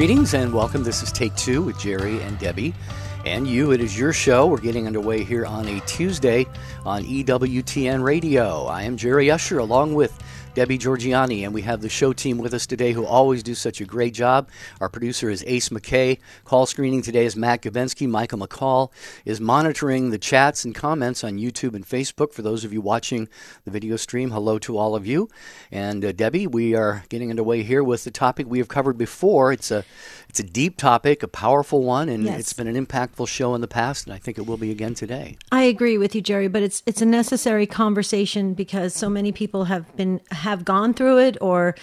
Greetings and welcome. This is Take Two with Jerry and Debbie. And you, it is your show. We're getting underway here on a Tuesday on EWTN Radio. I am Jerry Usher along with Debbie Georgianni, and we have the show team with us today who always do such a great job. Our producer is Ace McKay. Call screening today is Matt Gavensky. Michael McCall is monitoring the chats and comments on YouTube and Facebook. For those of you watching the video stream, hello to all of you. And uh, Debbie, we are getting underway here with the topic we have covered before. It's a it's a deep topic, a powerful one, and Yes. it's been an impactful show in the past, and I think it will be again today. I agree with you, Jerry, but it's it's a necessary conversation because so many people have been have gone through it, or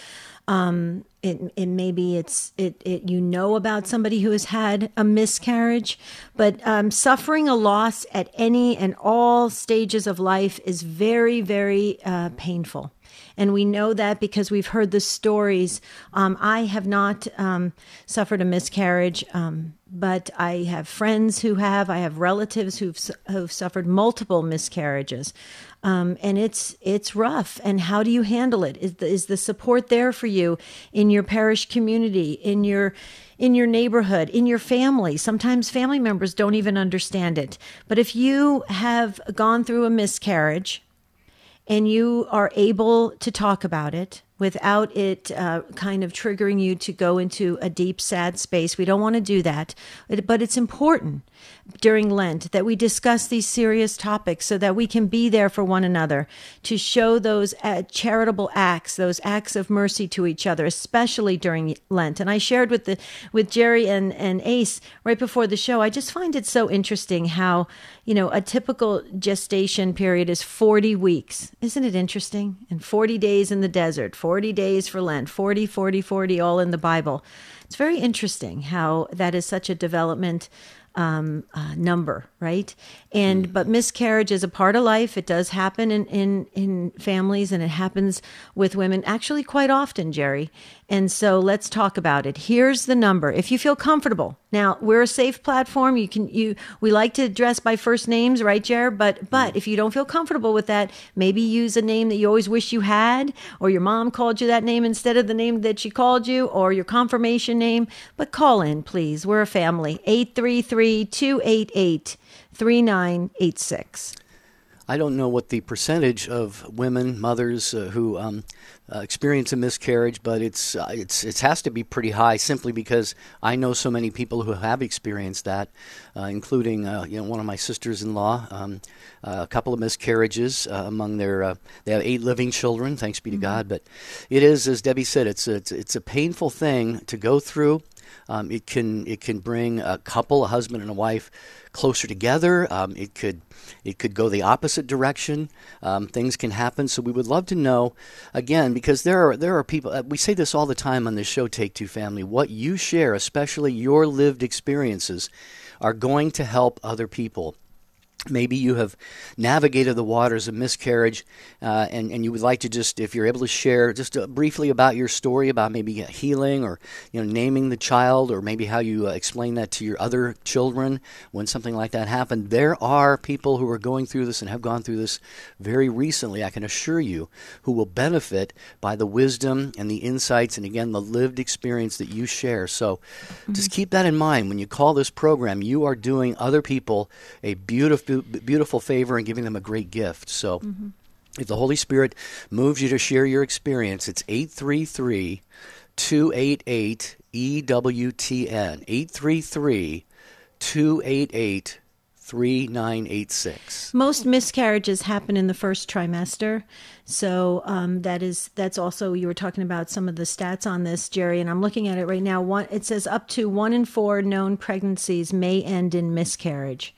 um, it it maybe it's it, it you know about somebody who has had a miscarriage, but um, suffering a loss at any and all stages of life is very very uh, painful. And we know that because we've heard the stories. Um, I have not um, suffered a miscarriage, um, but I have friends who have. I have relatives who've who've suffered multiple miscarriages, um, and it's it's rough. And how do you handle it? Is the, is the support there for you in your parish community, in your in your neighborhood, in your family? Sometimes family members don't even understand it. But if you have gone through a miscarriage, and you are able to talk about it without it uh, kind of triggering you to go into a deep, sad space. We don't want to do that. But but it's important during Lent that we discuss these serious topics so that we can be there for one another to show those uh, charitable acts, those acts of mercy to each other, especially during Lent. And I shared with the with Jerry and, and Ace right before the show. I just find it so interesting how, you know, a typical gestation period is 40 weeks. Isn't it interesting? And 40 days in the desert, 40 days for Lent, 40, 40, 40, all in the Bible. It's very interesting how that is such a development um, uh, number, right? And but miscarriage is a part of life. It does happen in, in in families, and it happens with women actually quite often, Jerry. And so let's talk about it. Here's the number. If you feel comfortable, now we're a safe platform. You can you we like to address by first names, right, Jer? But but if you don't feel comfortable with that, maybe use a name that you always wish you had, or your mom called you that name instead of the name that she called you, or your confirmation name. But call in, please. We're a family. 833 288 3986. I don't know what the percentage of women, mothers uh, who um, uh, experience a miscarriage, but it's uh, it's it has to be pretty high simply because I know so many people who have experienced that, uh, including uh, you know one of my sisters-in-law, um, uh, a couple of miscarriages uh, among their uh, they have eight living children, thanks be to God. But it is, as Debbie said, it's a, it's it's a painful thing to go through. Um, it can it can bring a couple, a husband and a wife, closer together. Um, it could it could go the opposite direction. Um, things can happen. So we would love to know again because there are there are people. Uh, we say this all the time on this show, Take Two Family. What you share, especially your lived experiences, are going to help other people. Maybe you have navigated the waters of miscarriage, uh, and and you would like to just, if you're able to share, just uh, briefly about your story about maybe healing or you know naming the child, or maybe how you uh, explain that to your other children when something like that happened. There are people who are going through this and have gone through this very recently. I can assure you, who will benefit by the wisdom and the insights, and again the lived experience that you share. So, just keep that in mind when you call this program. You are doing other people a beautiful, beautiful favor and giving them a great gift. So, if the Holy Spirit moves you to share your experience, it's 833 288 EWTN. 833 288 3986. Most miscarriages happen in the first trimester, so um, that is that's also you were talking about some of the stats on this, Jerry, and I'm looking at it right now. One it says up to one in four known pregnancies may end in miscarriage.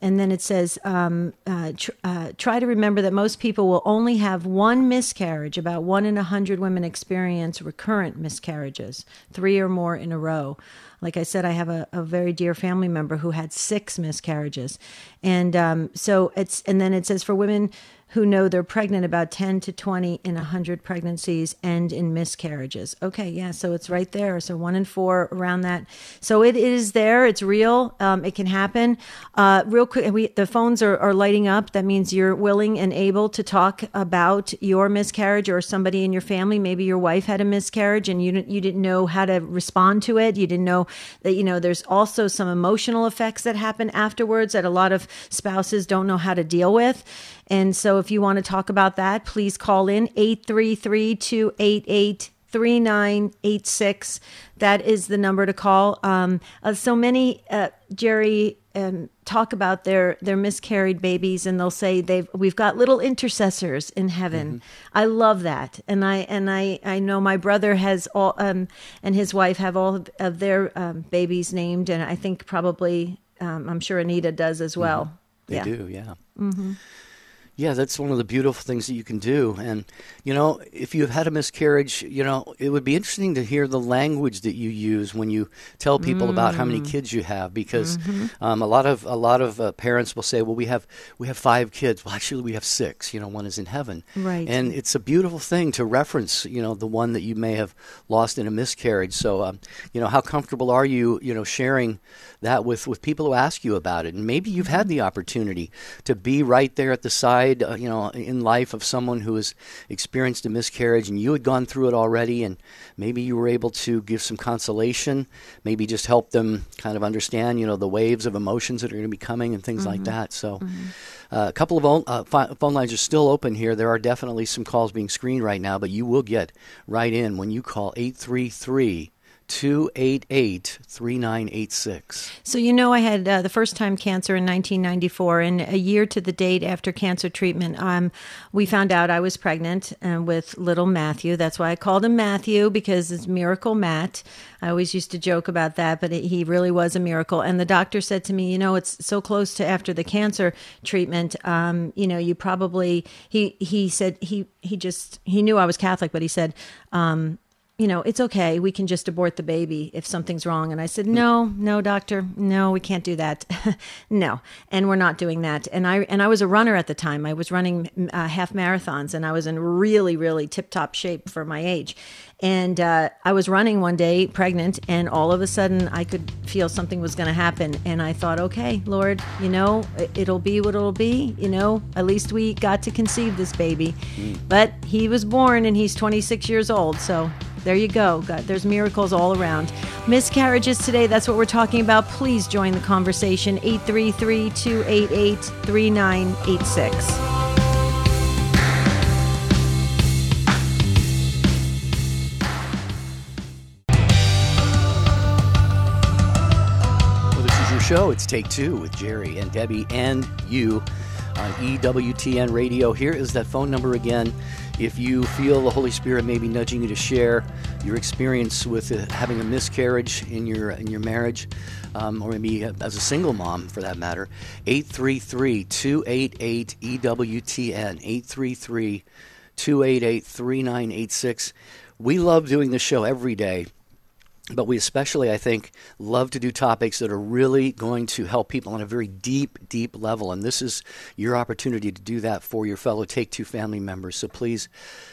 And then it says, um, uh, tr- uh, try to remember that most people will only have one miscarriage. About one in a hundred women experience recurrent miscarriages, three or more in a row. Like I said, I have a, a very dear family member who had six miscarriages. And um, so it's, and then it says for women who know they're pregnant, about 10 to 20 in 100 pregnancies end in miscarriages. Okay, yeah, so it's right there. So one in four around that. So it is there. It's real. Um, it can happen. Uh, real quick, we, the phones are, are lighting up. That means you're willing and able to talk about your miscarriage or somebody in your family. Maybe your wife had a miscarriage and you didn't, you didn't know how to respond to it. You didn't know that, you know, there's also some emotional effects that happen afterwards that a lot of spouses don't know how to deal with. And so if you want to talk about that, please call in 833 288 3986. That is the number to call. Um, uh, so many, uh, Jerry, um, talk about their their miscarried babies and they'll say they've we've got little intercessors in heaven mm-hmm. i love that and i and i i know my brother has all um and his wife have all of their um, babies named and i think probably um, i'm sure anita does as well mm-hmm. they yeah. do yeah mm-hmm. Yeah, that's one of the beautiful things that you can do. And, you know, if you've had a miscarriage, you know, it would be interesting to hear the language that you use when you tell people mm. about how many mm. kids you have, because mm-hmm. um, a lot of a lot of uh, parents will say, "Well, we have we have five kids." Well, actually, we have six. You know, one is in heaven. Right. And it's a beautiful thing to reference, you know, the one that you may have lost in a miscarriage. So, um, you know, how comfortable are you, you know, sharing that with with people who ask you about it? And maybe you've had the opportunity to be right there at the side side, uh, you know, in life of someone who has experienced a miscarriage and you had gone through it already, and maybe you were able to give some consolation, maybe just help them kind of understand, you know, the waves of emotions that are going to be coming and things mm-hmm. like that. So, mm-hmm. uh, a couple of uh, phone lines are still open here. There are definitely some calls being screened right now, but you will get right in when you call 833- 288 3986. So, you know, I had uh, the first time cancer in 1994, and a year to the date after cancer treatment, um, we found out I was pregnant uh, with little Matthew. That's why I called him Matthew because it's Miracle Matt. I always used to joke about that, but it, he really was a miracle. And the doctor said to me, You know, it's so close to after the cancer treatment. Um, you know, you probably, he, he said, he, he just, he knew I was Catholic, but he said, um, you know, it's okay. We can just abort the baby if something's wrong. And I said, no, no, doctor, no, we can't do that. no, and we're not doing that. And I and I was a runner at the time. I was running uh, half marathons, and I was in really, really tip top shape for my age. And uh, I was running one day, pregnant, and all of a sudden I could feel something was going to happen. And I thought, okay, Lord, you know, it'll be what it'll be. You know, at least we got to conceive this baby. Mm. But he was born, and he's 26 years old, so there you go. God, there's miracles all around. Miscarriages today, that's what we're talking about. Please join the conversation 833 288 3986. Show. It's Take Two with Jerry and Debbie and you on EWTN Radio. Here is that phone number again if you feel the Holy Spirit may be nudging you to share your experience with uh, having a miscarriage in your in your marriage, um, or maybe as a single mom for that matter, 833-288-EWTN, 833-288-3986. We love doing this show every day but we especially, I think, love to do topics that are really going to help people on a very deep, deep level. And this is your opportunity to do that for your fellow Take Two family members. So please,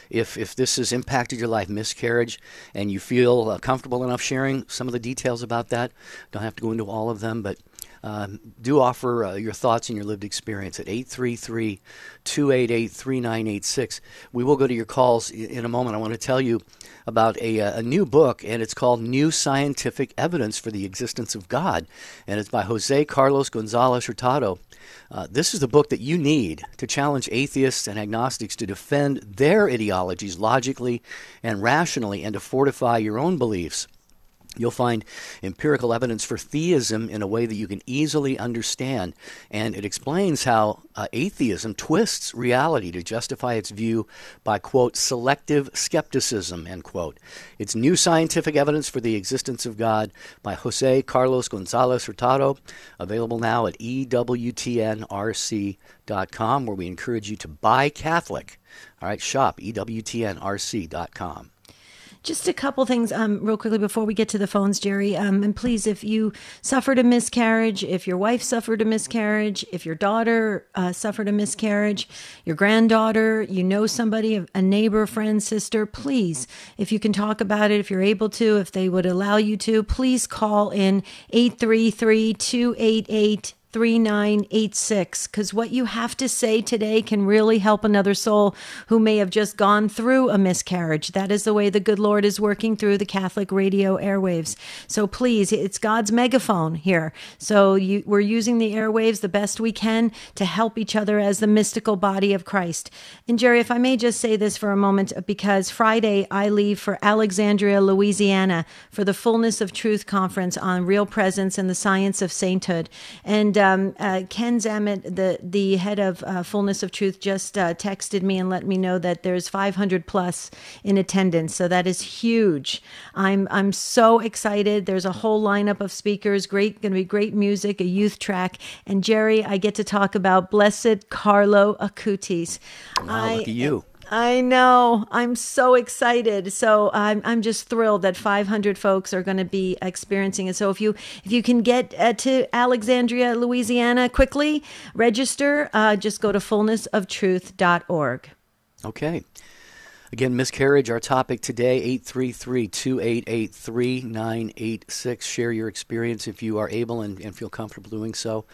if, if this has impacted your life, miscarriage, and you feel uh, comfortable enough sharing some of the details about that, don't have to go into all of them, but um, do offer uh, your thoughts and your lived experience at 833 288 3986. We will go to your calls in a moment. I want to tell you about a, uh, a new book, and it's called New Scientific Evidence for the Existence of God, and it's by Jose Carlos Gonzalez Hurtado. Uh, this is the book that you need to challenge atheists and agnostics to defend their ideologies logically and rationally and to fortify your own beliefs. You'll find empirical evidence for theism in a way that you can easily understand, and it explains how uh, atheism twists reality to justify its view by, quote, selective skepticism, end quote. It's new scientific evidence for the existence of God by Jose Carlos Gonzalez Hurtado, available now at EWTNRC.com, where we encourage you to buy Catholic. All right, shop EWTNRC.com. Just a couple things, um, real quickly before we get to the phones, Jerry. Um, and please, if you suffered a miscarriage, if your wife suffered a miscarriage, if your daughter uh, suffered a miscarriage, your granddaughter, you know somebody, a neighbor, friend, sister, please, if you can talk about it, if you're able to, if they would allow you to, please call in 833 288 3986 because what you have to say today can really help another soul who may have just gone through a miscarriage. That is the way the good Lord is working through the Catholic radio airwaves. So please, it's God's megaphone here. So you, we're using the airwaves the best we can to help each other as the mystical body of Christ. And Jerry, if I may just say this for a moment, because Friday I leave for Alexandria, Louisiana for the Fullness of Truth conference on real presence and the science of sainthood. And uh, um, uh, Ken Zamet, the the head of uh, Fullness of Truth, just uh, texted me and let me know that there's 500 plus in attendance. So that is huge. I'm I'm so excited. There's a whole lineup of speakers. Great, going to be great music, a youth track, and Jerry, I get to talk about Blessed Carlo Acutis. Wow, I, look at you. I know. I'm so excited. So I'm I'm just thrilled that 500 folks are going to be experiencing it. So if you if you can get uh, to Alexandria, Louisiana quickly, register. Uh, just go to fullnessoftruth.org. Okay. Again, miscarriage, our topic today, 833 288 3986. Share your experience if you are able and, and feel comfortable doing so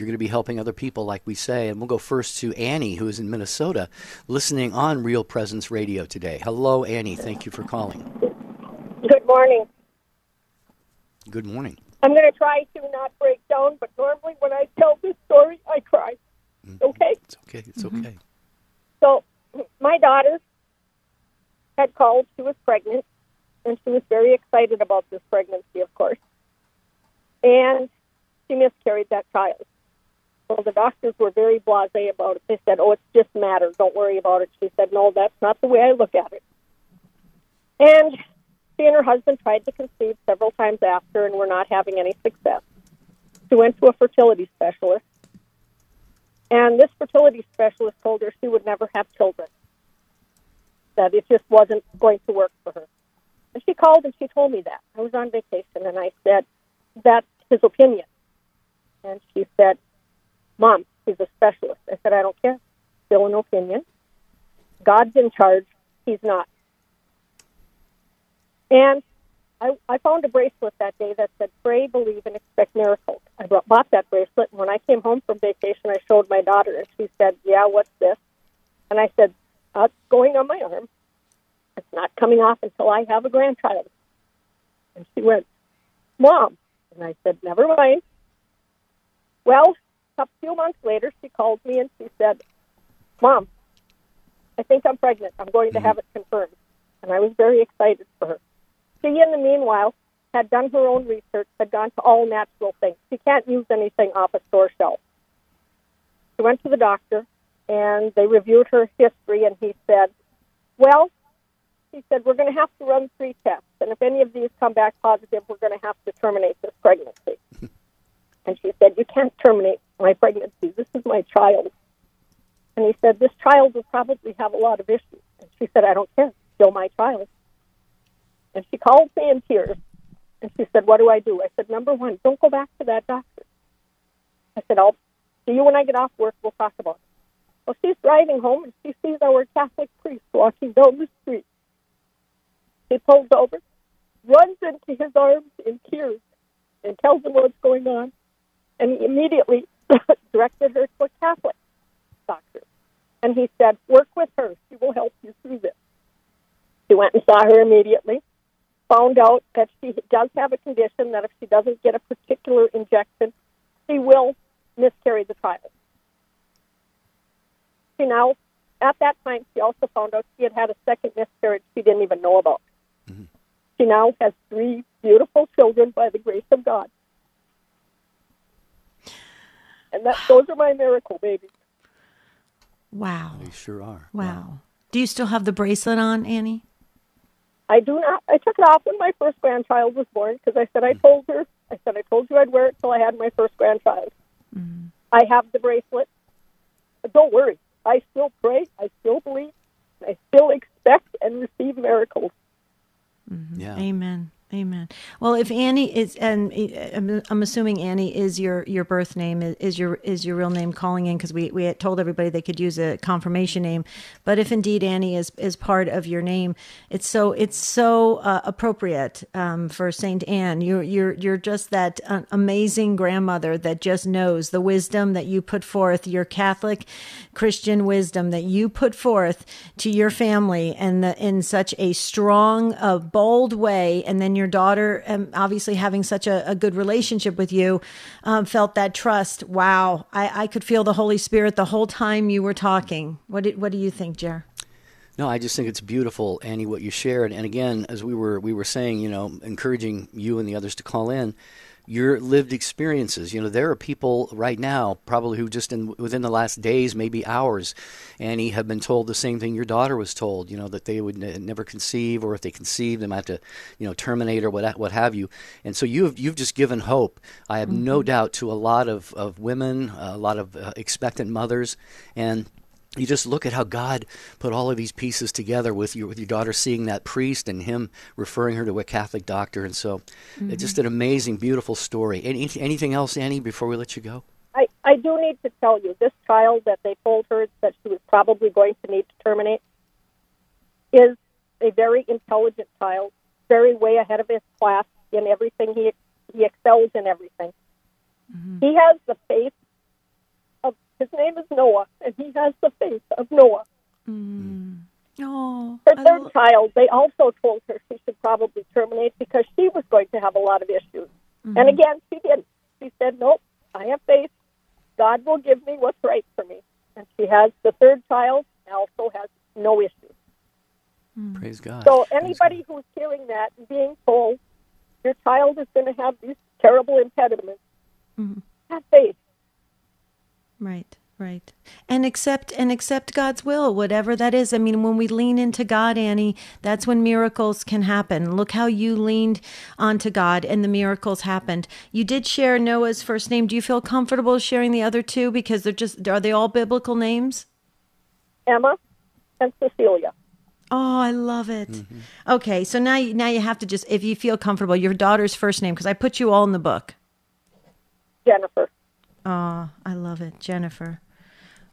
you're going to be helping other people, like we say. And we'll go first to Annie, who is in Minnesota, listening on Real Presence Radio today. Hello, Annie. Thank you for calling. Good morning. Good morning. I'm going to try to not break down, but normally when I tell this story, I cry. Mm-hmm. Okay? It's okay. It's mm-hmm. okay. So, my daughter had called. She was pregnant, and she was very excited about this pregnancy, of course. And she miscarried that child. Well, the doctors were very blasé about it. They said, "Oh, it's just matter. Don't worry about it." She said, "No, that's not the way I look at it." And she and her husband tried to conceive several times after, and were not having any success. She went to a fertility specialist, and this fertility specialist told her she would never have children. That it just wasn't going to work for her. And she called and she told me that. I was on vacation, and I said, "That's his opinion." And she said, Mom, he's a specialist. I said, I don't care. Still an opinion. God's in charge. He's not. And I, I found a bracelet that day that said, pray, believe, and expect miracles. I brought, bought that bracelet, and when I came home from vacation, I showed my daughter, and she said, yeah, what's this? And I said, uh, it's going on my arm. It's not coming off until I have a grandchild. And she went, Mom. And I said, never mind. Well, a few months later, she called me and she said, Mom, I think I'm pregnant. I'm going to mm-hmm. have it confirmed. And I was very excited for her. She, in the meanwhile, had done her own research, had gone to all natural things. She can't use anything off a store shelf. She went to the doctor, and they reviewed her history, and he said, Well, he said, we're going to have to run three tests, and if any of these come back positive, we're going to have to terminate this pregnancy. And she said, You can't terminate my pregnancy. This is my child. And he said, This child will probably have a lot of issues. And she said, I don't care. Still my child. And she called me in tears. And she said, What do I do? I said, Number one, don't go back to that doctor. I said, I'll see you when I get off work. We'll talk about it. Well, she's driving home and she sees our Catholic priest walking down the street. He pulls over, runs into his arms in tears, and tells him what's going on and he immediately directed her to a Catholic doctor. And he said, Work with her. She will help you through this. She went and saw her immediately, found out that she does have a condition that if she doesn't get a particular injection, she will miscarry the child. She now, at that time, she also found out she had had a second miscarriage she didn't even know about. Mm-hmm. She now has three beautiful children by the grace of God. And that those are my miracle babies. Wow. They sure are. Wow. wow. Do you still have the bracelet on, Annie? I do not. I took it off when my first grandchild was born because I said I mm. told her. I said I told you I'd wear it till I had my first grandchild. Mm-hmm. I have the bracelet. But don't worry. I still pray. I still believe. I still expect and receive miracles. Yeah. Amen. Amen. Well, if Annie is, and uh, I'm, assuming Annie is your, your birth name, is your is your real name calling in because we, we told everybody they could use a confirmation name. But if indeed Annie is, is part of your name, it's so it's so uh, appropriate um, for Saint Anne. You're you're you're just that uh, amazing grandmother that just knows the wisdom that you put forth, your Catholic Christian wisdom that you put forth to your family, and the, in such a strong, uh, bold way, and then your daughter, um, obviously having such a, a good relationship with you, um, felt that trust. Wow, I, I could feel the Holy Spirit the whole time you were talking. What did, what do you think, Jer? No, I just think it's beautiful, Annie, what you shared. And again, as we were we were saying, you know, encouraging you and the others to call in your lived experiences. You know, there are people right now, probably who just in within the last days, maybe hours, Annie, have been told the same thing your daughter was told. You know, that they would n- never conceive, or if they conceive, they might have to, you know, terminate or what what have you. And so you have you've just given hope. I have mm-hmm. no doubt to a lot of of women, a lot of uh, expectant mothers, and you just look at how God put all of these pieces together with your with your daughter seeing that priest and him referring her to a Catholic doctor, and so mm-hmm. it's just an amazing, beautiful story. Any, anything else, Annie, before we let you go? I, I do need to tell you this child that they told her that she was probably going to need to terminate is a very intelligent child, very way ahead of his class in everything. He he excels in everything. Mm-hmm. He has the faith his name is Noah, and he has the faith of Noah. Mm. Oh, Her third lo- child, they also told her she should probably terminate because she was going to have a lot of issues. Mm-hmm. And again, she didn't. She said, Nope, I have faith. God will give me what's right for me. And she has the third child, also has no issues. Mm. Praise God. So anybody who's hearing that and being told your child is going to have these terrible impediments, mm-hmm. have faith. Right, right. And accept and accept God's will, whatever that is. I mean, when we lean into God, Annie, that's when miracles can happen. Look how you leaned onto God and the miracles happened. You did share Noah's first name. Do you feel comfortable sharing the other two because they're just are they all biblical names? Emma and Cecilia. Oh, I love it. Mm-hmm. Okay, so now you, now you have to just if you feel comfortable, your daughter's first name because I put you all in the book. Jennifer. Oh, I love it, Jennifer.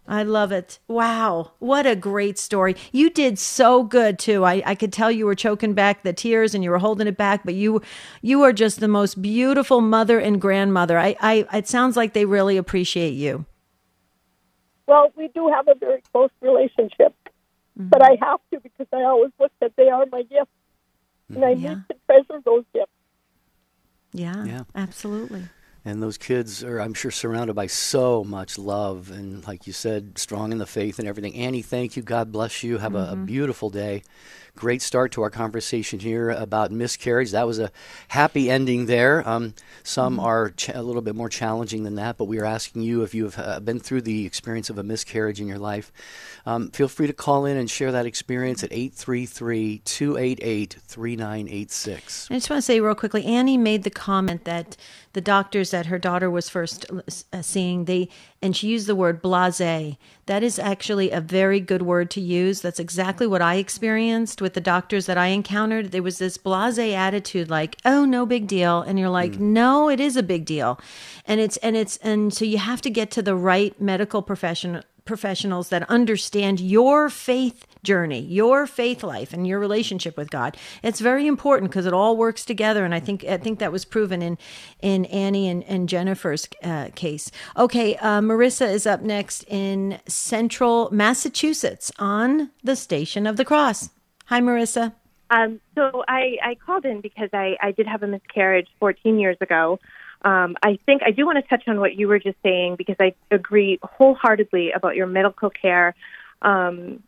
I love it. Wow. What a great story. You did so good too. I, I could tell you were choking back the tears and you were holding it back, but you you are just the most beautiful mother and grandmother. I, I it sounds like they really appreciate you. Well, we do have a very close relationship. Mm-hmm. But I have to because I always look that they are my gift. And I yeah. need to treasure those gifts. Yeah, yeah. absolutely and those kids are i'm sure surrounded by so much love and like you said strong in the faith and everything. Annie thank you. God bless you. Have mm-hmm. a, a, beautiful day great start to our conversation here about miscarriage that was a happy ending there um, some mm-hmm. are ch- a little bit more challenging than that but we are asking you if you have uh, been through the experience of a miscarriage in your life um, feel free to call in and share that experience at 833 288 3986. I just want to say real quickly Annie made the comment that the doctors that her daughter was first uh, seeing, they and she used the word blase. That is actually a very good word to use. That's exactly what I experienced with the doctors that I encountered. There was this blase attitude like, "Oh, no big deal." And you're like, mm. "No, it is a big deal." And it's and it's and so you have to get to the right medical profession professionals that understand your faith journey, your faith life, and your relationship with God. It's very important because it all works together, and I think I think that was proven in in Annie and, and Jennifer's uh, case. Okay, uh, Marissa is up next in Central Massachusetts on the Station of the Cross. Hi, Marissa. Um, so I, I called in because I, I did have a miscarriage 14 years ago. Um, I think I do want to touch on what you were just saying because I agree wholeheartedly about your medical care. Um,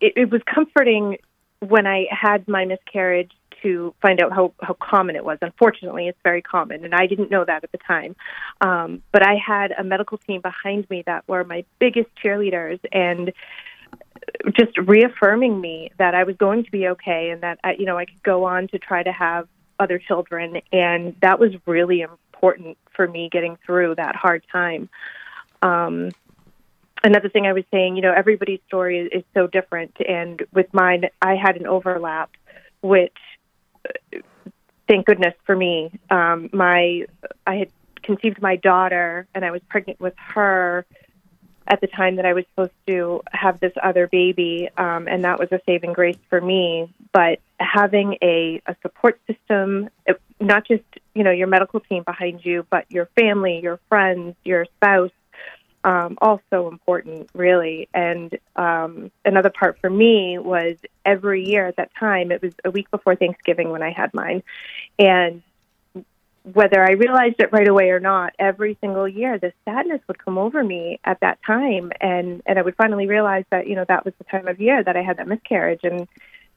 it, it was comforting when I had my miscarriage to find out how, how common it was. Unfortunately, it's very common, and I didn't know that at the time. Um, but I had a medical team behind me that were my biggest cheerleaders and just reaffirming me that I was going to be okay and that I, you know I could go on to try to have other children, and that was really important for me getting through that hard time. Um, another thing I was saying, you know, everybody's story is, is so different, and with mine, I had an overlap, which thank goodness for me, um, my I had conceived my daughter, and I was pregnant with her at the time that I was supposed to have this other baby, um, and that was a saving grace for me. But having a, a support system, not just you know your medical team behind you, but your family, your friends, your spouse, um, also important, really. And um, another part for me was every year at that time, it was a week before Thanksgiving when I had mine, and whether I realized it right away or not, every single year the sadness would come over me at that time, and and I would finally realize that you know that was the time of year that I had that miscarriage, and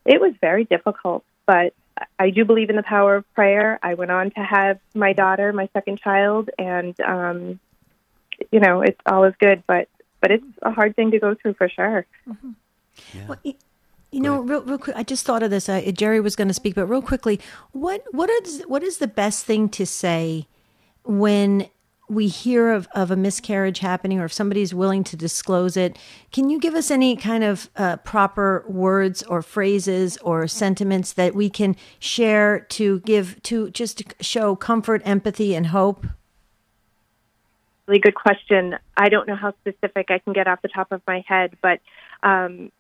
it was very difficult. But I do believe in the power of prayer. I went on to have my daughter, my second child, and um, you know it's always good, but but it's a hard thing to go through for sure. Mm-hmm. Yeah. Well, you know, real, real quick. I just thought of this. Uh, Jerry was going to speak, but real quickly, what what is what is the best thing to say when we hear of, of a miscarriage happening, or if somebody's willing to disclose it? Can you give us any kind of uh, proper words or phrases or sentiments that we can share to give to just show comfort, empathy, and hope? Really good question. I don't know how specific I can get off the top of my head, but um,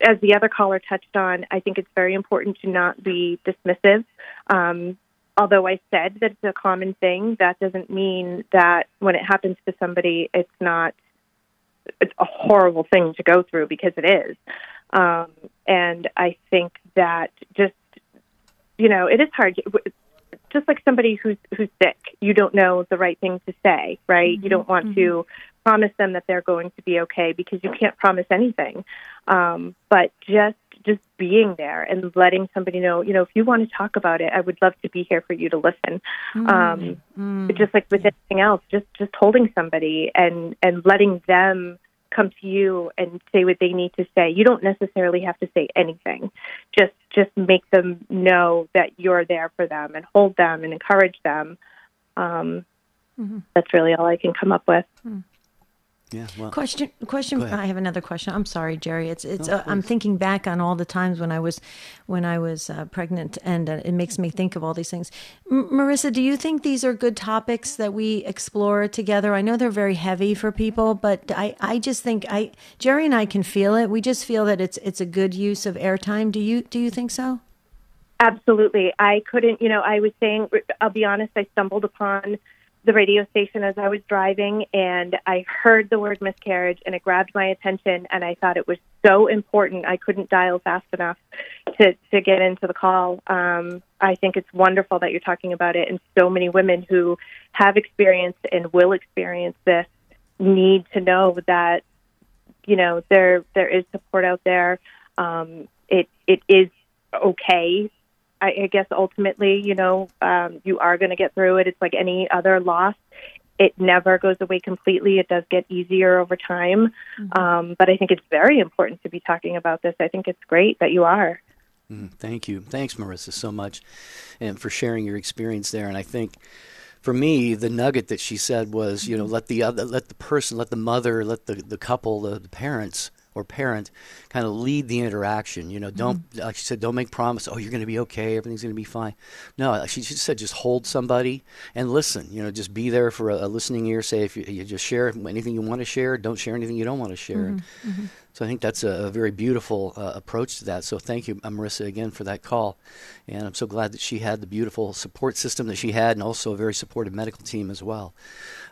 as the other caller touched on, I think it's very important to not be dismissive. Um, although I said that it's a common thing, that doesn't mean that when it happens to somebody, it's not it's a horrible thing to go through because it is. Um, and I think that just you know it is hard. Just like somebody who's who's sick, you don't know the right thing to say, right? Mm-hmm. You don't want mm-hmm. to promise them that they're going to be okay because you can't promise anything. Um, but just just being there and letting somebody know, you know, if you want to talk about it, I would love to be here for you to listen. Mm, um, mm, just like with anything else, just just holding somebody and and letting them come to you and say what they need to say. You don't necessarily have to say anything. Just just make them know that you're there for them and hold them and encourage them. Um, mm-hmm. That's really all I can come up with. Mm. Yeah. Well, question. Question. I have another question. I'm sorry, Jerry. It's it's. uh, I'm thinking back on all the times when I was when I was uh, pregnant, and uh, it makes me think of all these things. M- Marissa, do you think these are good topics that we explore together? I know they're very heavy for people, but I I just think I Jerry and I can feel it. We just feel that it's it's a good use of airtime. Do you do you think so? Absolutely. I couldn't. You know, I was saying. I'll be honest. I stumbled upon the radio station as I was driving and I heard the word miscarriage and it grabbed my attention and I thought it was so important I couldn't dial fast enough to, to get into the call. Um, I think it's wonderful that you're talking about it and so many women who have experienced and will experience this need to know that you know there there is support out there. Um, it it is okay I, I guess ultimately, you know, um, you are going to get through it. It's like any other loss. It never goes away completely. It does get easier over time. Mm-hmm. Um, but I think it's very important to be talking about this. I think it's great that you are. Mm, thank you. Thanks, Marissa, so much, and for sharing your experience there. And I think for me, the nugget that she said was, you know, mm-hmm. let the other, let the person, let the mother, let the, the couple, the, the parents or parent kind of lead the interaction. You know, don't mm-hmm. like she said, don't make promise. Oh, you're going to be okay. Everything's going to be fine. No, she just said just hold somebody and listen. You know, just be there for a, a listening ear. Say if you, you, just share anything you want to share. Don't share anything you don't want to share. Mm-hmm. Mm-hmm. So I think that's a, a very beautiful uh, approach to that. So thank you, Marissa, again for that call. And I'm so glad that she had the beautiful support system that she had and also a very supportive medical team as well.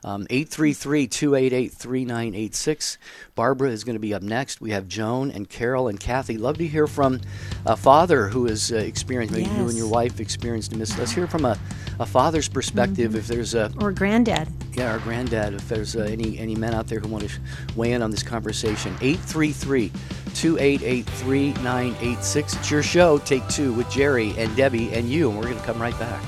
Um, 833 288 3986. Barbara is going to be up next. We have Joan and Carol and Kathy. Love to hear from a father who has uh, experienced, maybe yes. you and your wife experienced a miss. Let's hear from a, a father's perspective mm-hmm. if there's a. Or granddad. Yeah, our granddad, if there's uh, any, any men out there who want to weigh in on this conversation. 833 288 3986. It's your show, Take Two, with Jerry and Debbie and you, and we're going to come right back.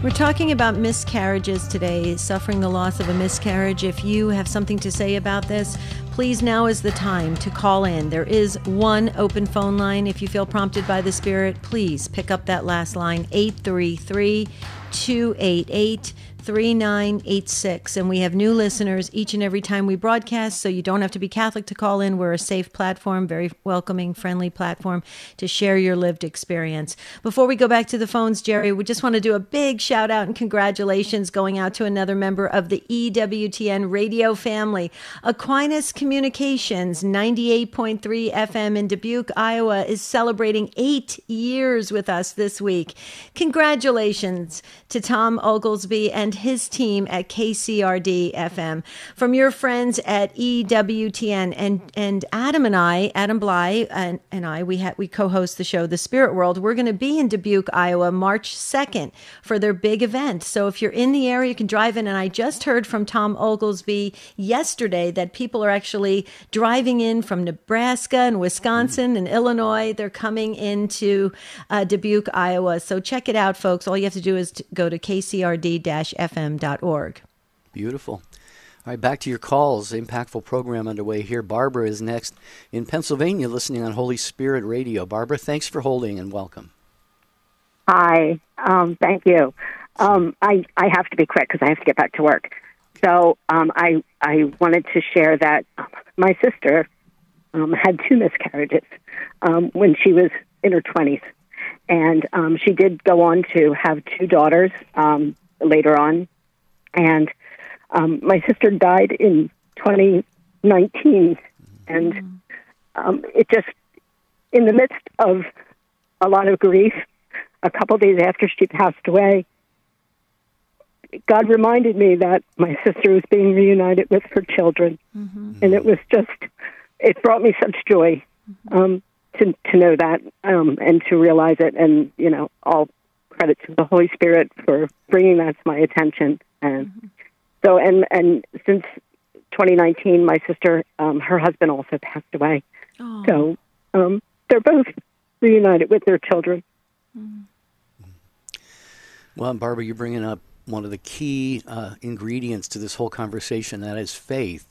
We're talking about miscarriages today, suffering the loss of a miscarriage. If you have something to say about this, please now is the time to call in. There is one open phone line. If you feel prompted by the Spirit, please pick up that last line 833 288 3986. And we have new listeners each and every time we broadcast, so you don't have to be Catholic to call in. We're a safe platform, very welcoming, friendly platform to share your lived experience. Before we go back to the phones, Jerry, we just want to do a big shout out and congratulations going out to another member of the EWTN radio family. Aquinas Communications, 98.3 FM in Dubuque, Iowa, is celebrating eight years with us this week. Congratulations to Tom Oglesby and his team at KCRD FM. From your friends at EWTN and and Adam and I, Adam Blai and, and I, we ha- we co-host the show The Spirit World. We're going to be in Dubuque, Iowa, March 2nd for their big event. So if you're in the area, you can drive in. And I just heard from Tom Oglesby yesterday that people are actually driving in from Nebraska and Wisconsin and Illinois. They're coming into uh, Dubuque, Iowa. So check it out, folks. All you have to do is go to go to kcrd-fm.org. Beautiful. All right, back to your calls. Impactful program underway here. Barbara is next in Pennsylvania, listening on Holy Spirit Radio. Barbara, thanks for holding and welcome. Hi, um, thank you. Um, I I have to be quick because I have to get back to work. So um, I I wanted to share that my sister um, had two miscarriages um, when she was in her twenties, and um, she did go on to have two daughters um, later on, and um, my sister died in 2019, and um, it just in the midst of a lot of grief. A couple days after she passed away, God reminded me that my sister was being reunited with her children, and it was just it brought me such joy um, to to know that um, and to realize it, and you know, all credit to the Holy Spirit for bringing that to my attention. And so, and and since 2019, my sister, um, her husband also passed away. So um, they're both reunited with their children. Well, Barbara, you're bringing up one of the key uh, ingredients to this whole conversation. That is faith.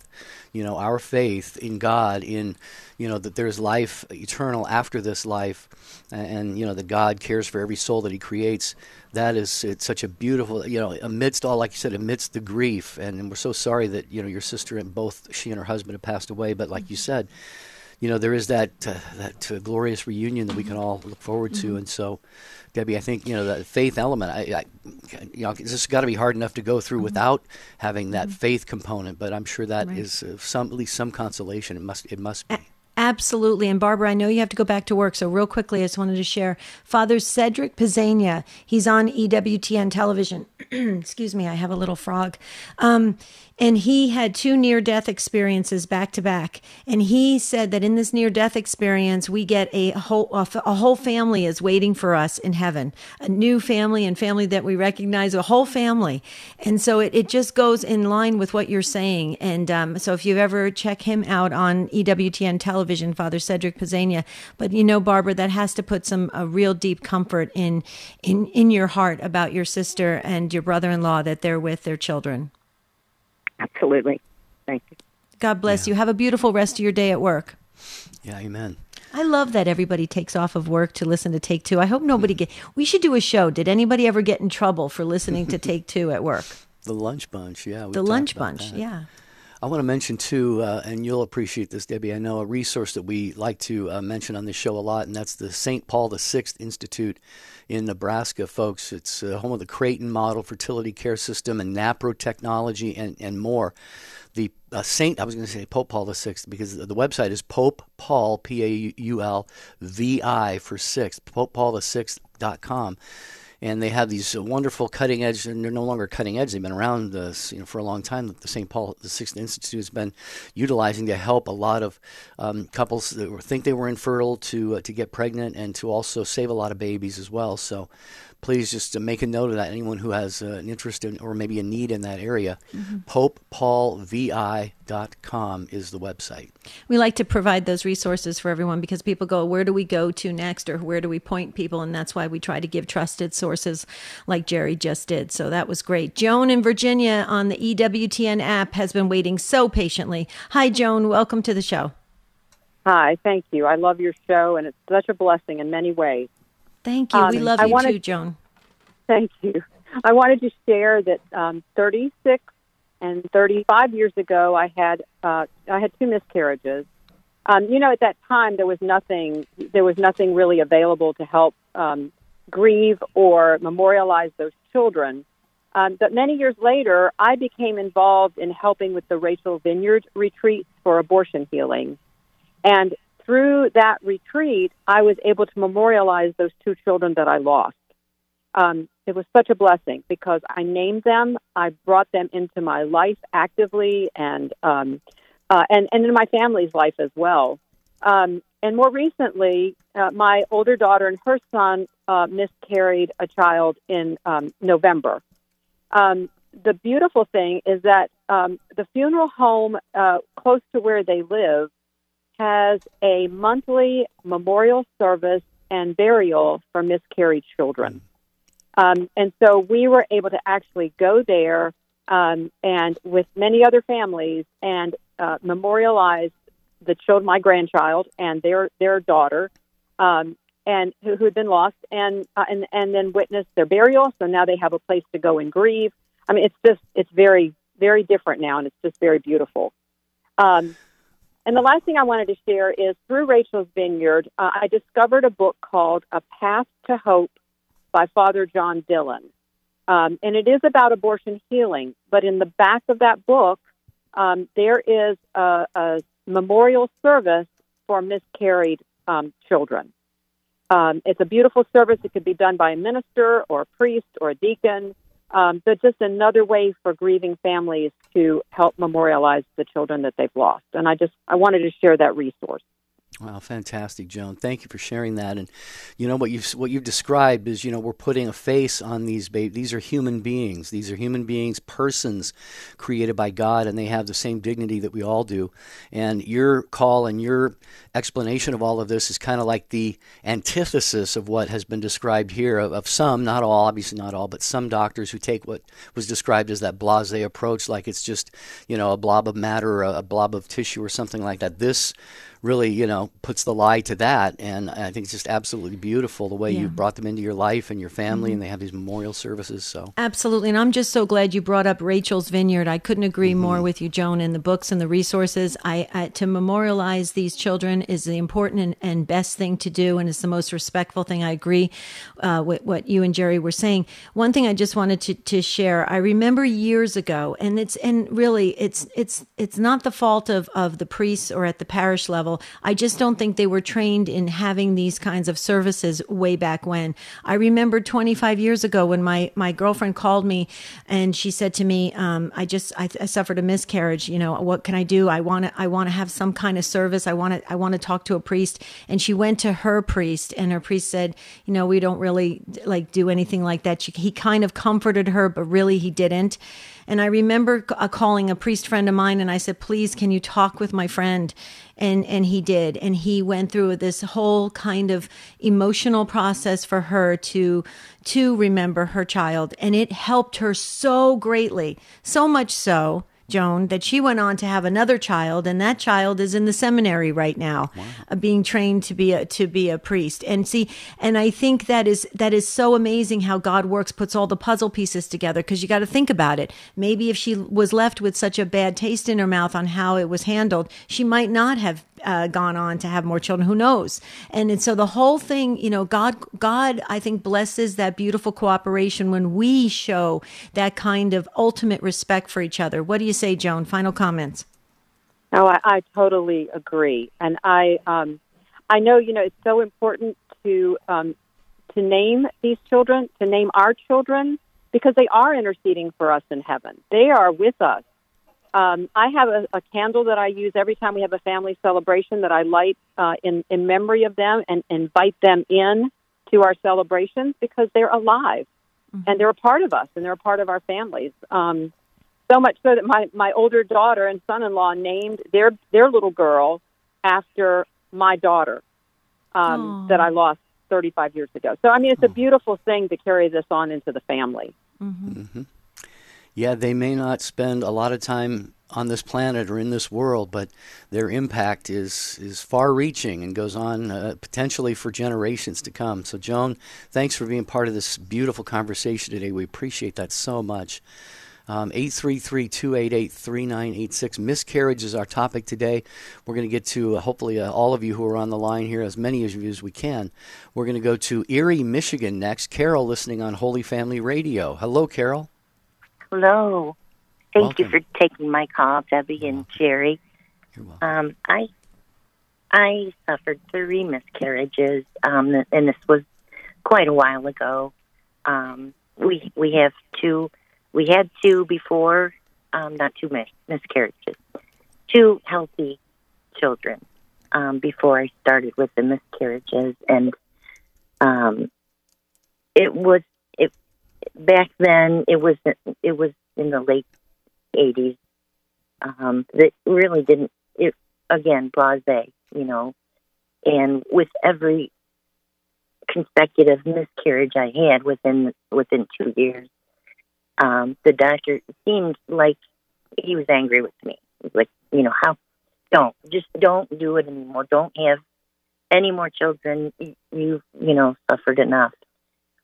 You know, our faith in God, in you know that there's life eternal after this life, and, and you know that God cares for every soul that He creates. That is, it's such a beautiful. You know, amidst all, like you said, amidst the grief, and, and we're so sorry that you know your sister and both she and her husband have passed away. But like you said, you know there is that uh, that uh, glorious reunion that we can all look forward to, and so. Debbie, I think you know the faith element. I, I you know, this has got to be hard enough to go through without having that faith component. But I'm sure that is uh, some at least some consolation. It must it must be. Absolutely. And Barbara, I know you have to go back to work. So, real quickly, I just wanted to share Father Cedric Pisegna. He's on EWTN television. Excuse me, I have a little frog. Um, and he had two near death experiences back to back. And he said that in this near death experience, we get a whole, a, whole family is waiting for us in heaven, a new family and family that we recognize, a whole family. And so it, it just goes in line with what you're saying. And um, so if you ever check him out on EWTN television, Father Cedric Pisegna, but you know, Barbara, that has to put some a real deep comfort in in in your heart about your sister and your brother-in-law that they're with their children. Absolutely. Thank you. God bless you. Have a beautiful rest of your day at work. Yeah, amen. I love that everybody takes off of work to listen to Take Two. I hope nobody mm. get. We should do a show. Did anybody ever get in trouble for listening to Take Two at work? The lunch bunch, yeah. The lunch bunch, that. yeah. I want to mention too, uh, and you'll appreciate this, Debbie. I know a resource that we like to uh, mention on this show a lot, and that's the St. Paul VI Institute in Nebraska, folks. It's uh, home of the Creighton Model Fertility Care System and NAPRO technology and, and more. The uh, Saint, I was going to say Pope Paul VI because the website is Pope Paul P A U L V I for six, PopePaul6.com and they have these uh, wonderful cutting edge, and they're no longer cutting edge. They've been around uh, you know, for a long time. The St. Paul the Sixth Institute has been utilizing to help a lot of um, couples that think they were infertile to uh, to get pregnant and to also save a lot of babies as well. So. Please just uh, make a note of that. Anyone who has uh, an interest in or maybe a need in that area, PopePaulVI.com is the website. We like to provide those resources for everyone because people go, where do we go to next or where do we point people? And that's why we try to give trusted sources like Jerry just did. So that was great. Joan in Virginia on the EWTN app has been waiting so patiently. Hi, Joan. Welcome to the show. Hi, thank you. I love your show, and it's such a blessing in many ways. Thank you. Um, we love I you wanted- too, Joan. Thank you. I wanted to share that um, 36 and 35 years ago, I had uh, I had two miscarriages. Um, you know, at that time, there was nothing there was nothing really available to help um, grieve or memorialize those children. Um, but many years later, I became involved in helping with the Rachel Vineyard retreats for abortion healing. And through that retreat, I was able to memorialize those two children that I lost. Um, it was such a blessing because I named them, I brought them into my life actively, and um, uh, and and in my family's life as well. Um, and more recently, uh, my older daughter and her son uh, miscarried a child in um, November. Um, the beautiful thing is that um, the funeral home uh, close to where they live has a monthly memorial service and burial for miscarried children. Um, and so we were able to actually go there um, and with many other families and uh, memorialize the child, my grandchild, and their their daughter, um, and who, who had been lost, and uh, and and then witness their burial. So now they have a place to go and grieve. I mean, it's just it's very very different now, and it's just very beautiful. Um, and the last thing I wanted to share is through Rachel's Vineyard, uh, I discovered a book called A Path to Hope by Father John Dillon. Um, and it is about abortion healing. But in the back of that book, um, there is a, a, memorial service for miscarried um, children. Um, it's a beautiful service. It could be done by a minister or a priest or a deacon, um, but just another way for grieving families to help memorialize the children that they've lost. And I just I wanted to share that resource. Wow, fantastic, Joan. Thank you for sharing that. And you know what you've what you've described is you know we're putting a face on these babies. These are human beings. These are human beings, persons created by God, and they have the same dignity that we all do. And your call and your explanation of all of this is kind of like the antithesis of what has been described here of, of some, not all, obviously not all, but some doctors who take what was described as that blasé approach, like it's just you know a blob of matter or a, a blob of tissue or something like that. This really, you know, puts the lie to that. And I think it's just absolutely beautiful the way yeah. you brought them into your life and your family, mm-hmm. and they have these memorial services. So absolutely, and I'm just so glad you brought up Rachel's Vineyard. I couldn't agree mm-hmm. more with you, Joan. And the books and the resources, I, I, to memorialize these children is the important and, and, best thing to do, and it's the most respectful thing. I agree uh, with what you and Jerry were saying. One thing I just wanted to, to share. I remember years ago, and it's and really it's it's it's not the fault of of the priests or at the parish level level. I just don't think they were trained in having these kinds of services way back when. I remember 25 years ago when my, my girlfriend called me and she said to me, um, I just, I, I, suffered a miscarriage. You know, what can I do? I want to, I want to have some kind of service. I want to, I want to talk to a priest. And she went to her priest and her priest said, you know, we don't really like do anything like that. She, he kind of comforted her, but really he didn't. And I remember uh, calling a priest friend of mine and I said, please, can you talk with my friend? And, and he did. And he went through this whole kind of emotional process for her to, to remember her child. And it helped her so greatly, so much so Joan, that she went on to have another child, and that child is in the seminary right now, wow. uh, being trained to be a to be a priest. And see, and I think that is that is so amazing how God works, puts all the puzzle pieces together. Because you got to think about it. Maybe if she was left with such a bad taste in her mouth on how it was handled, she might not have uh, gone on to have more children. Who knows? And, and so the whole thing, you know, God, God, I think blesses that beautiful cooperation when we show that kind of ultimate respect for each other. What do you say, Joan? Final comments. No, I, I totally agree, and I, um, I know, you know, it's so important to um, to name these children, to name our children, because they are interceding for us in heaven. They are with us um, I have a, a, candle that I use every time we have a family celebration that I light uh, in, in memory of them and invite them in to our celebrations because they're alive mm-hmm. and they're a part of us and they're a part of our families. Um, so much so that my, my older daughter and son-in-law named their their little girl after my daughter um, that I lost 35 years ago. So I mean, it's a beautiful thing to carry this on into the family. Mm-hmm. Mm-hmm yeah, they may not spend a lot of time on this planet or in this world, but their impact is is far-reaching and goes on uh, potentially for generations to come. So, Joan, thanks for being part of this beautiful conversation today. We appreciate that so much. Um, 833-288-3986. Miscarriage is our topic today. We're going to get to uh, hopefully uh, all of you who are on the line here, as many of you as we can. We're going to go to Erie, Michigan next. Carol, listening on Holy Family Radio. Hello, Carol. Hello. Thank Welcome. you for taking my call, Debbie and Jerry. You're welcome. Um, I I suffered three miscarriages, um, and this was quite a while ago. Um, we we have two. We had two before, um, not two mis- miscarriages, two healthy children um, before I started with the miscarriages, and um, it was back then. It was it was in the late eighties. Um, that really didn't. It again, blase, you know, and with every consecutive miscarriage I had within within two years, um, the doctor seemed like he was angry with me. Like, you know, how don't just don't do it anymore. Don't have any more children. You you you know suffered enough.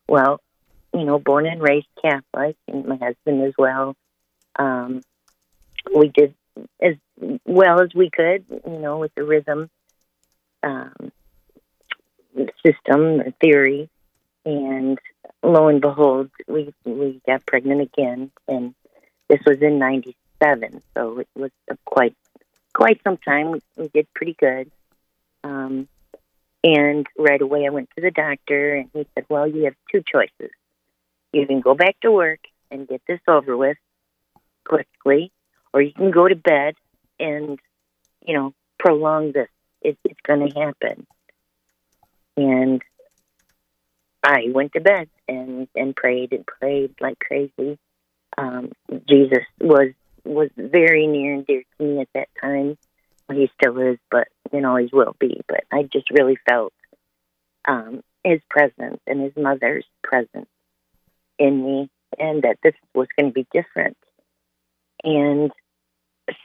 Well, you know, born and raised Catholic, and my husband as well. Um, we did as well as we could, you know, with the rhythm um, system or theory, and lo and behold, we we got pregnant again, and this was in '97, so it was quite quite some time. We, we did pretty good, um, and right away I went to the doctor, and he said, "Well, you have two choices. You can go back to work and get this over with quickly, or you can go to bed and you know prolong this. It, it's going to happen." And I went to bed and and prayed and prayed like crazy. Um, Jesus was was very near and dear to me at that time. He still is, but and always will be. But I just really felt um, his presence and his mother's presence in me, and that this was going to be different. And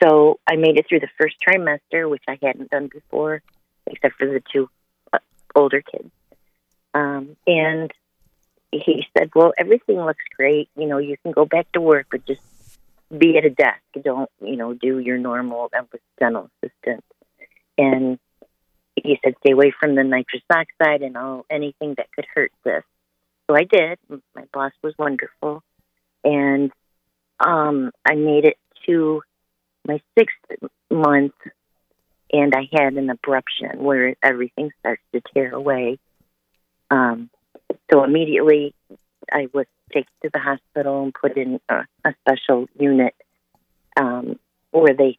so I made it through the first trimester, which I hadn't done before, except for the two uh, older kids. Um, and he said, "Well, everything looks great. You know, you can go back to work, but just be at a desk. Don't, you know, do your normal was dental assistant." And he said, "Stay away from the nitrous oxide and all anything that could hurt this." So I did. My boss was wonderful, and um, I made it to my sixth month, and I had an abruption where everything starts to tear away. Um, so immediately, I was taken to the hospital and put in a, a special unit um, where they,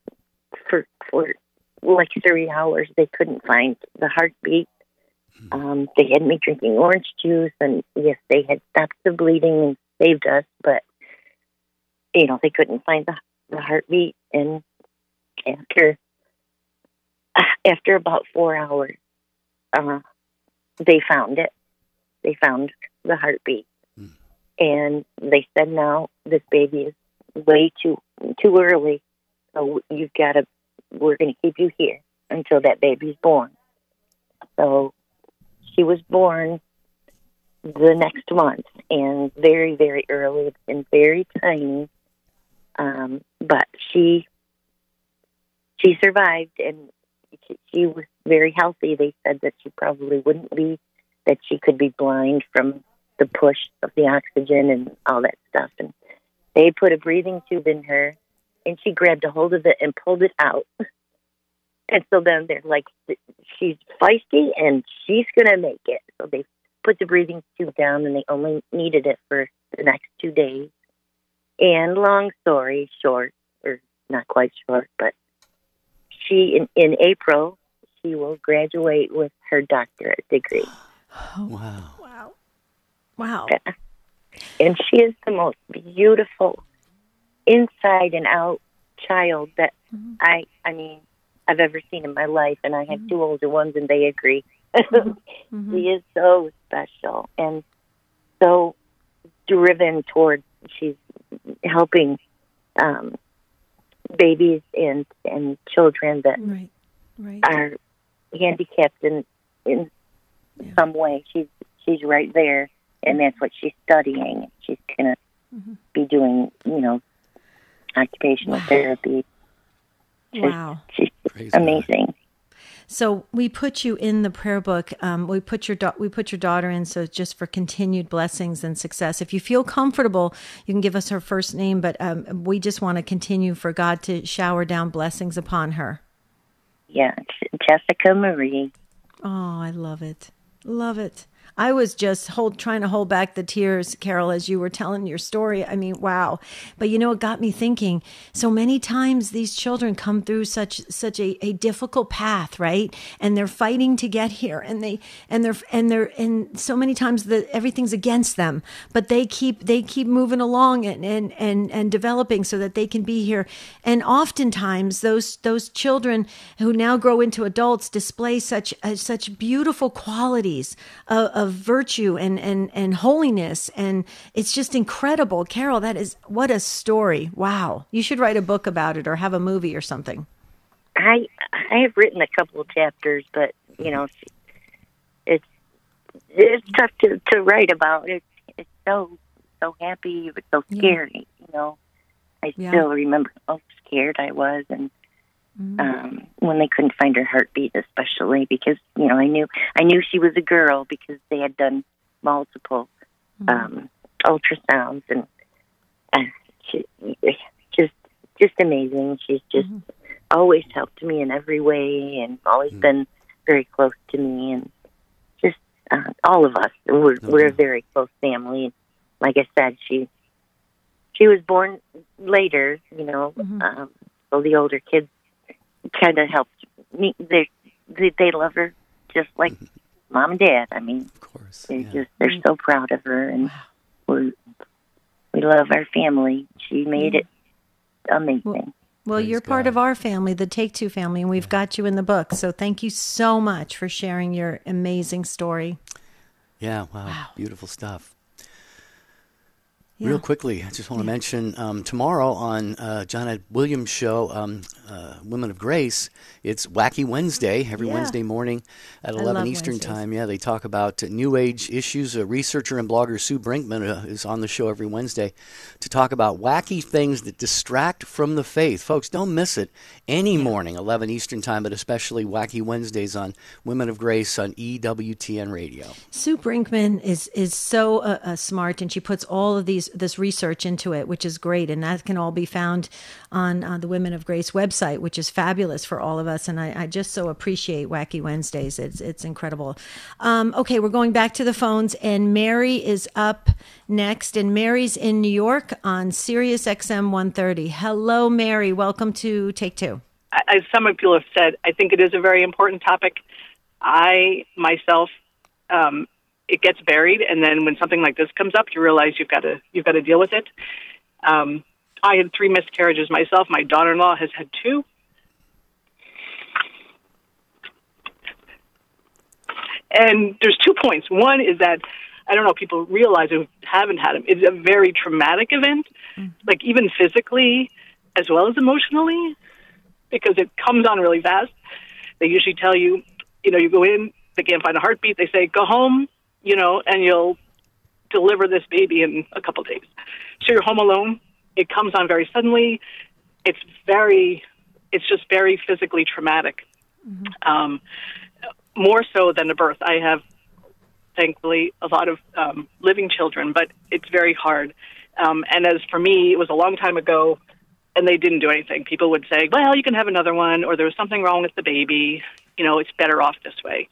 for for like three hours, they couldn't find the heartbeat. Um, they had me drinking orange juice, and yes, they had stopped the bleeding and saved us, but you know they couldn't find the, the heartbeat. And after after about four hours, uh, they found it. They found the heartbeat, Mm. and they said, "Now this baby is way too too early, so you've got to. We're going to keep you here until that baby's born." So she was born the next month, and very very early and very tiny. Um, but she she survived, and she, she was very healthy. They said that she probably wouldn't be, that she could be blind from the push of the oxygen and all that stuff. And they put a breathing tube in her, and she grabbed a hold of it and pulled it out. And so then they're like, she's feisty and she's going to make it. So they put the breathing tube down, and they only needed it for the next two days. And long story short, or not quite short, but she in, in April she will graduate with her doctorate degree, Wow. Wow. Wow. and she is the most beautiful inside and out child that mm-hmm. I I mean I've ever seen in my life. And I have two older ones, and they agree. Mm-hmm. She is so special and so driven towards she's helping um, babies and and children that Right. Right. are handicapped in in Yeah. some way. She's she's right there, and that's what she's studying. She's gonna Mm-hmm. be doing, you know, occupational Wow. therapy. Wow. She's Praise God. amazing. So we put you in the prayer book. Um, we put your da- we put your daughter in, so just for continued blessings and success. If you feel comfortable, you can give us her first name, but um, we just want to continue for God to shower down blessings upon her. Yeah, Jessica Marie. Oh, I love it, love it. I was just hold trying to hold back the tears, Carol, as you were telling your story. I mean, wow. But you know, it got me thinking. So many times these children come through such such a, a difficult path, right? And they're fighting to get here, and they and they're and they're and so many times everything's against them, but they keep they keep moving along and and and and developing so that they can be here. And oftentimes those those children who now grow into adults display such uh, such beautiful qualities of, of virtue and and and holiness, and it's just incredible. Carol, that is what a story! Wow, you should write a book about it or have a movie or something. I I have written a couple of chapters, but you know, it's it's tough to to write about. It's it's so so happy, but so Yeah. scary. You know, I Yeah. still remember how scared I was, and um, when they couldn't find her heartbeat, especially because you know I knew I knew she was a girl because they had done multiple um, ultrasounds, and uh, she, just just amazing. She's just always helped me in every way, and always been very close to me, and just uh, all of us. We're we're a very close family. Like I said, she she was born later, you know, um, so the older kids kind of helped me. They, they they love her just like mm-hmm. mom and dad. I mean, Of course. they're yeah. just they're so proud of her, and we we love our family. She made it amazing. Well, Praise you're part God. of our family, the Take Two family, and we've got you in the book. So thank you so much for sharing your amazing story. Yeah, wow, beautiful stuff. Yeah. Real quickly, I just want to mention um, tomorrow on uh, Johnnette Williams' show, um, uh, Women of Grace, it's Wacky Wednesday, every Yeah. Wednesday morning at 11 Eastern Wednesdays. Time. Yeah, they talk about uh, New Age issues. A researcher and blogger Sue Brinkmann uh, is on the show every Wednesday to talk about wacky things that distract from the faith. Folks, don't miss it any morning, 11 Eastern Time, but especially Wacky Wednesdays on Women of Grace on EWTN Radio. Sue Brinkmann is is so uh, uh, smart, and she puts all of these this research into it, which is great, and that can all be found on uh, the Women of Grace website, which is fabulous for all of us. And I, I just so appreciate Wacky Wednesdays; it's it's incredible. Um, okay, we're going back to the phones, and Mary is up next, and Mary's in New York on Sirius XM 130. Hello, Mary. Welcome to Take Two. as some of you have said, I think it is a very important topic. I myself, um, it gets buried, and then when something like this comes up, you realize you've got to you've got to deal with it. Um, I had three miscarriages myself. My daughter-in-law has had two. And there's two points. One is that I don't know if people realize who haven't had them. It's a very traumatic event, like even physically as well as emotionally because it comes on really fast. They usually tell you, you know, you go in, they can't find a heartbeat. They say, go home, you know, and you'll deliver this baby in a couple days. So you're home alone. It comes on very suddenly. It's very, it's just very physically traumatic. Um, more so than a birth. I have, thankfully, a lot of um, living children, but it's very hard. Um, and as for me, it was a long time ago and they didn't do anything. People would say, "Well, you can have another one," or "There was something wrong with the baby. You know, it's better off this way."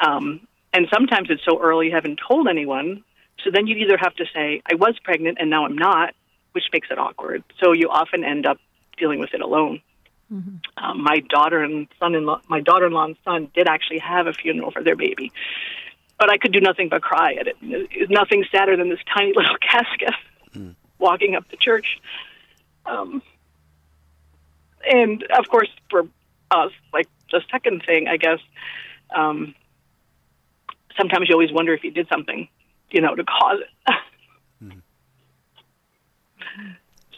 Um, and sometimes it's so early, you haven't told anyone. So then you either have to say, "I was pregnant and now I'm not," which makes it awkward. So you often end up dealing with it alone. Um, my daughter and son-in-law, my daughter-in-law and son did actually have a funeral for their baby, but I could do nothing but cry at it. It's nothing sadder than this tiny little casket walking up the church. Um, and of course, for us, like the second thing, I guess, um, sometimes you always wonder if you did something, you know, to cause it.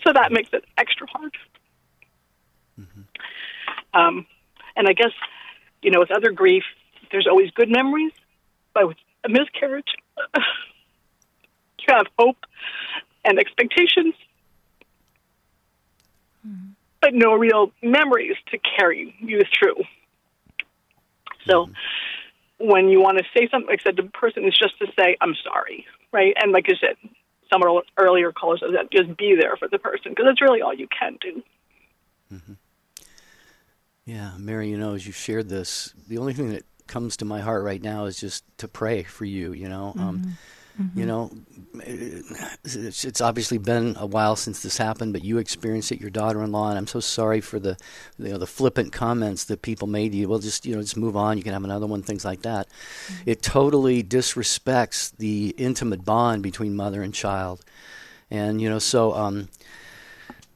so that makes it extra hard. Mm-hmm. Um, and I guess, you know, with other grief, there's always good memories, but with a miscarriage, you have hope and expectations, mm-hmm. but no real memories to carry you through. So mm-hmm. When you want to say something, like I said, the person is just to say, I'm sorry, right? And like I said, some of the earlier callers said that just be there for the person because that's really all you can do. Yeah, Mary, you know, as you shared this, the only thing that comes to my heart right now is just to pray for you. You know, um, you know, it's, it's obviously been a while since this happened, but you experienced it, your daughter-in-law, and I'm so sorry for the, you know, the flippant comments that people made to you. Well, just you know, just move on. You can have another one, things like that. It totally disrespects the intimate bond between mother and child, and you know, so. Um,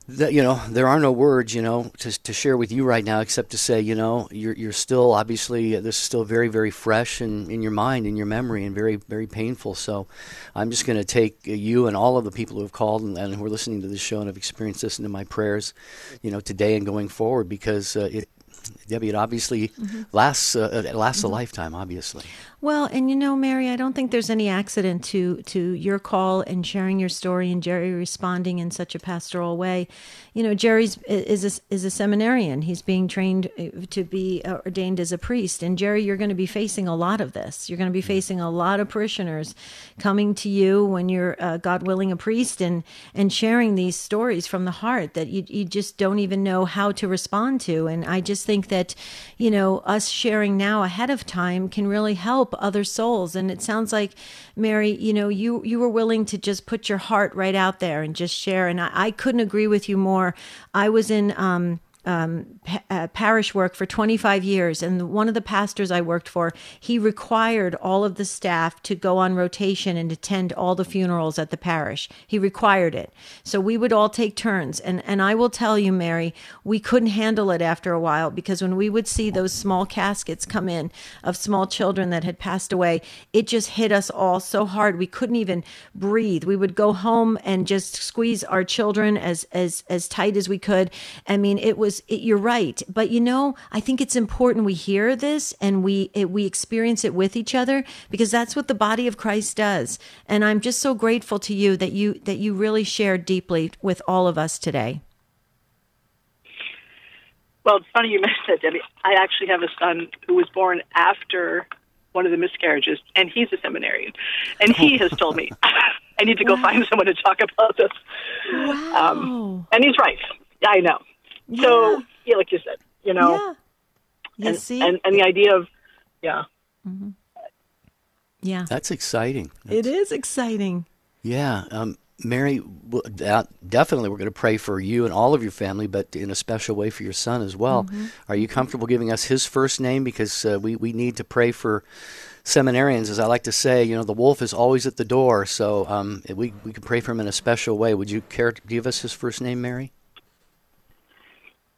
that you know there are no words you know to, to share with you right now except to say you know you're you're still obviously uh, this is still very very fresh in, in your mind in your memory and very very painful. So i'm just going to take uh, you and all of the people who have called and, and who are listening to this show and have experienced this into my prayers you know today and going forward because uh, it Debbie, it obviously lasts uh, it lasts a lifetime. Obviously, Well, and you know, Mary, I don't think there's any accident to to your call and sharing your story and Jerry responding in such a pastoral way. You know, Jerry's is a, is a seminarian. He's being trained uh, to be uh, ordained as a priest. And Jerry, you're going to be facing a lot of this. You're going to be facing a lot of parishioners coming to you when you're, uh, God willing, a priest and and sharing these stories from the heart that you you just don't even know how to respond to. And I just think that, you know, us sharing now ahead of time can really help other souls. And it sounds like, Mary, you know, you you were willing to just put your heart right out there and just share. And I, I couldn't agree with you more. I was in um, um, pa- uh, parish work for 25 years, and one of the pastors I worked for, he required all of the staff to go on rotation and attend all the funerals at the parish. He required it, so we would all take turns. And and I will tell you, Mary, we couldn't handle it after a while because when we would see those small caskets come in of small children that had passed away, it just hit us all so hard we couldn't even breathe. We would go home and just squeeze our children as as as tight as we could. I mean, it was it, you're right, but you know, I think it's important we hear this and we it, we experience it with each other because that's what the body of Christ does. And I'm just so grateful to you that you that you really shared deeply with all of us today. Well, it's funny you mentioned that, Debbie. I actually have a son who was born after one of the miscarriages, and he's a seminarian. And he has told me, I need to go find someone to talk about this. Wow. Um, and he's right. I know. So, Yeah. yeah, like you said, you know, yeah. You and, see? and, and the idea of, yeah, yeah. that's exciting. It is exciting. Yeah, um, Mary, that- definitely we're going to pray for you and all of your family, but in a special way for your son as well. Are you comfortable giving us his first name? Because uh, we, we need to pray for seminarians. As I like to say, you know, the wolf is always at the door, so um, we, we can pray for him in a special way. Would you care to give us his first name, Mary?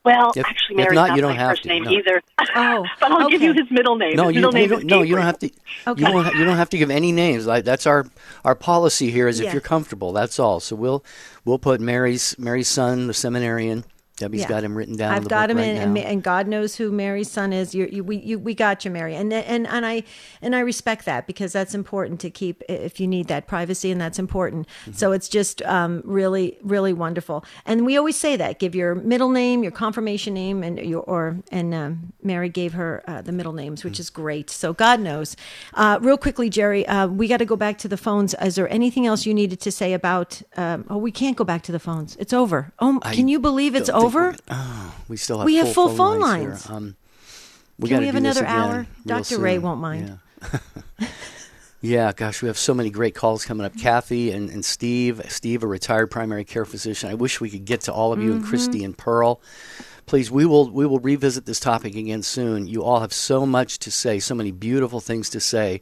Well, If- actually, Mary's not, not, you don't my have first to, name no. either. Oh, but I'll give you his middle name. No, his you, middle you name is don't, no, you don't have to. Okay. You don't. You don't have to give any names. Like that's our our policy here. Is if Yeah. you're comfortable, that's all. So we'll we'll put Mary's Mary's son, the seminarian. Debbie's Yeah. got him written down. I've got him right in, and, God knows who Mary's son is. You, you, we, you, we got you, Mary, and and and I and I respect that because that's important to keep if you need that privacy, and that's important. Mm-hmm. So it's just um, really, really wonderful. And we always say that: give your middle name, your confirmation name, and your or and um, Mary gave her uh, the middle names, which is great. So God knows. Uh, real quickly, Jerry, uh, we got to go back to the phones. Is there anything else you needed to say about? Um, oh, we can't go back to the phones. It's over. Oh, can you believe it's think over? oh, we still have We full have full phone, phone lines. Um, Can we gotta we have do another hour? Dr. Ray won't mind. Yeah. Yeah, gosh, we have so many great calls coming up. Kathy and, and Steve, Steve, a retired primary care physician. I wish we could get to all of you and Christy and Pearl. Please, we will we will revisit this topic again soon. You all have so much to say, so many beautiful things to say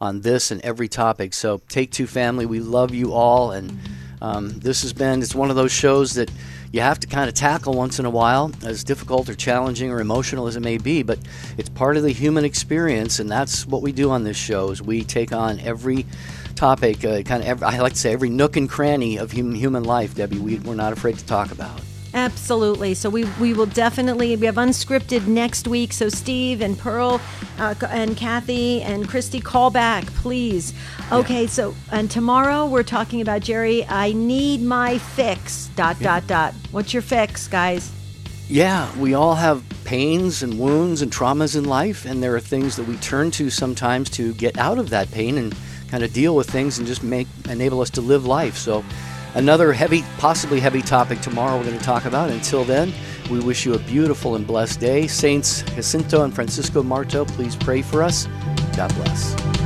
on this and every topic. So, Take Two Family, we love you all, and um, this has been it's one of those shows that you have to kind of tackle once in a while, as difficult or challenging or emotional as it may be. But it's part of the human experience, and that's what we do on this show. Is we take on every topic, uh, kind of. Every, I like to say every nook and cranny of human human life. Debbie, we, we're not afraid to talk about. Absolutely. So we we will definitely we have unscripted next week. So Steve and Pearl uh, and Kathy and Christy, call back, please. Okay. So and tomorrow we're talking about Jerry. I need my fix. Dot dot dot. What's your fix, guys? Yeah, we all have pains and wounds and traumas in life, and there are things that we turn to sometimes to get out of that pain and kind of deal with things and just make enable us to live life. So, another heavy, possibly heavy topic tomorrow we're going to talk about. Until then, we wish you a beautiful and blessed day. Saints Jacinta and Francisco Marto, please pray for us. God bless.